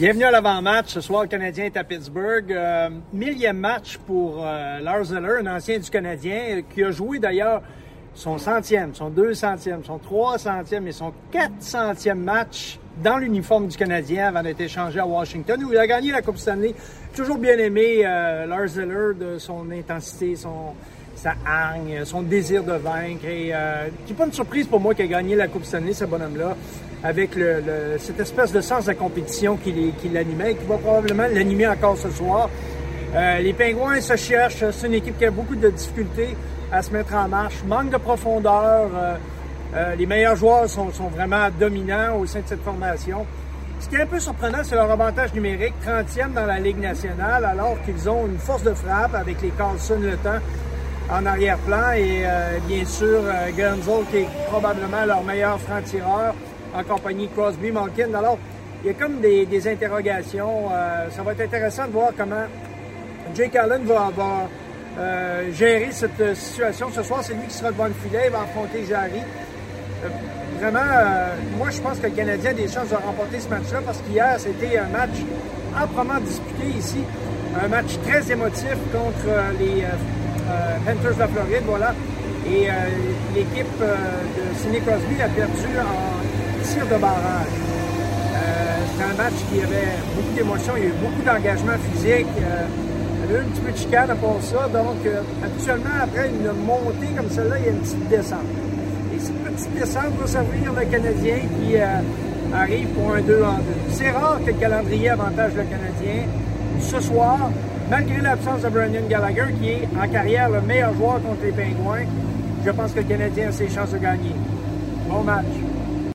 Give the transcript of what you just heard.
Bienvenue à l'avant-match. Ce soir, le Canadien est à Pittsburgh. Euh, millième match pour euh, Lars Zeller, un ancien du Canadien, qui a joué d'ailleurs son centième, son deux centième, son trois centième et son quatre centième match dans l'uniforme du Canadien avant d'être échangé à Washington, où il a gagné la Coupe Stanley. Toujours bien aimé euh, Lars Zeller de son intensité, son, sa hargne, son désir de vaincre. Et euh, c'est pas une surprise pour moi qu'il a gagné la Coupe Stanley, ce bonhomme-là, avec le, cette espèce de sens de compétition qui, qui l'animait et qui va probablement l'animer encore ce soir. Euh, les Pingouins se cherchent. C'est une équipe qui a beaucoup de difficultés à se mettre en marche. Manque de profondeur. Euh, euh, les meilleurs joueurs sont, sont, vraiment dominants au sein de cette formation. Ce qui est un peu surprenant, c'est leur avantage numérique, 30e dans la Ligue nationale, alors qu'ils ont une force de frappe avec les Carlson le temps en arrière-plan et euh, bien sûr euh, qui est probablement leur meilleur franc-tireur en compagnie de Crosby Malkin. Alors, il y a comme des, des interrogations. Euh, ça va être intéressant de voir comment Jake Allen va, va euh, gérer cette situation. Ce soir, c'est lui qui sera devant le filet, il va affronter Jarry. Vraiment, moi, je pense que le Canadien a des chances de remporter ce match-là parce qu'hier, c'était un match âprement disputé ici. Un match très émotif contre les euh, Panthers de la Floride, voilà. Et euh, l'équipe euh, de Sidney Crosby a perdu en tir de barrage. C'était un match qui avait beaucoup d'émotions, il y a eu beaucoup d'engagement physique. il y avait eu un petit peu de chicane part ça. Donc, habituellement, après une montée comme celle-là, il y a une petite descente. Et cette petite descente va servir le Canadien qui arrive pour un 2 en 2. C'est rare que le calendrier avantage le Canadien. Ce soir, malgré l'absence de Brendan Gallagher, qui est en carrière le meilleur joueur contre les Pingouins, je pense que le Canadien a ses chances de gagner. Bon match.